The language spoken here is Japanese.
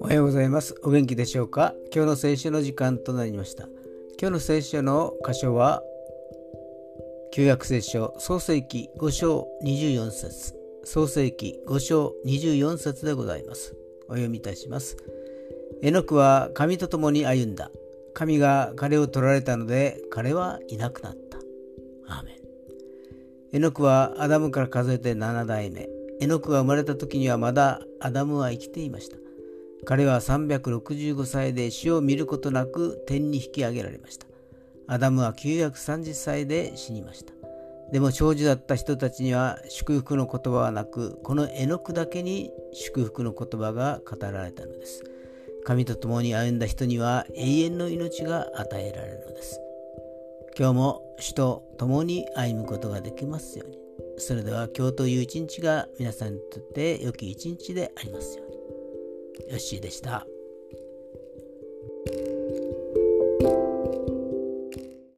おはようございます。お元気でしょうか？今日の聖書の時間となりました。今日の聖書の箇所は、旧約聖書創世記5章24節創世記5章24節でございます。お読みいたします。エノクは神と共に歩んだ。神が彼を取られたので彼はいなくなった。アーメン。エノクはアダムから数えて7代目。エノクが生まれた時にはまだアダムは生きていました。彼は365歳で死を見ることなく天に引き上げられました。アダムは930歳で死にました。でも長寿だった人たちには祝福の言葉はなく、この絵の具だけに祝福の言葉が語られたのです。神と共に歩んだ人には永遠の命が与えられるのです。今日も主と共に歩むことができますように。それでは今日という一日が皆さんにとって良き一日でありますように。よッしーでした。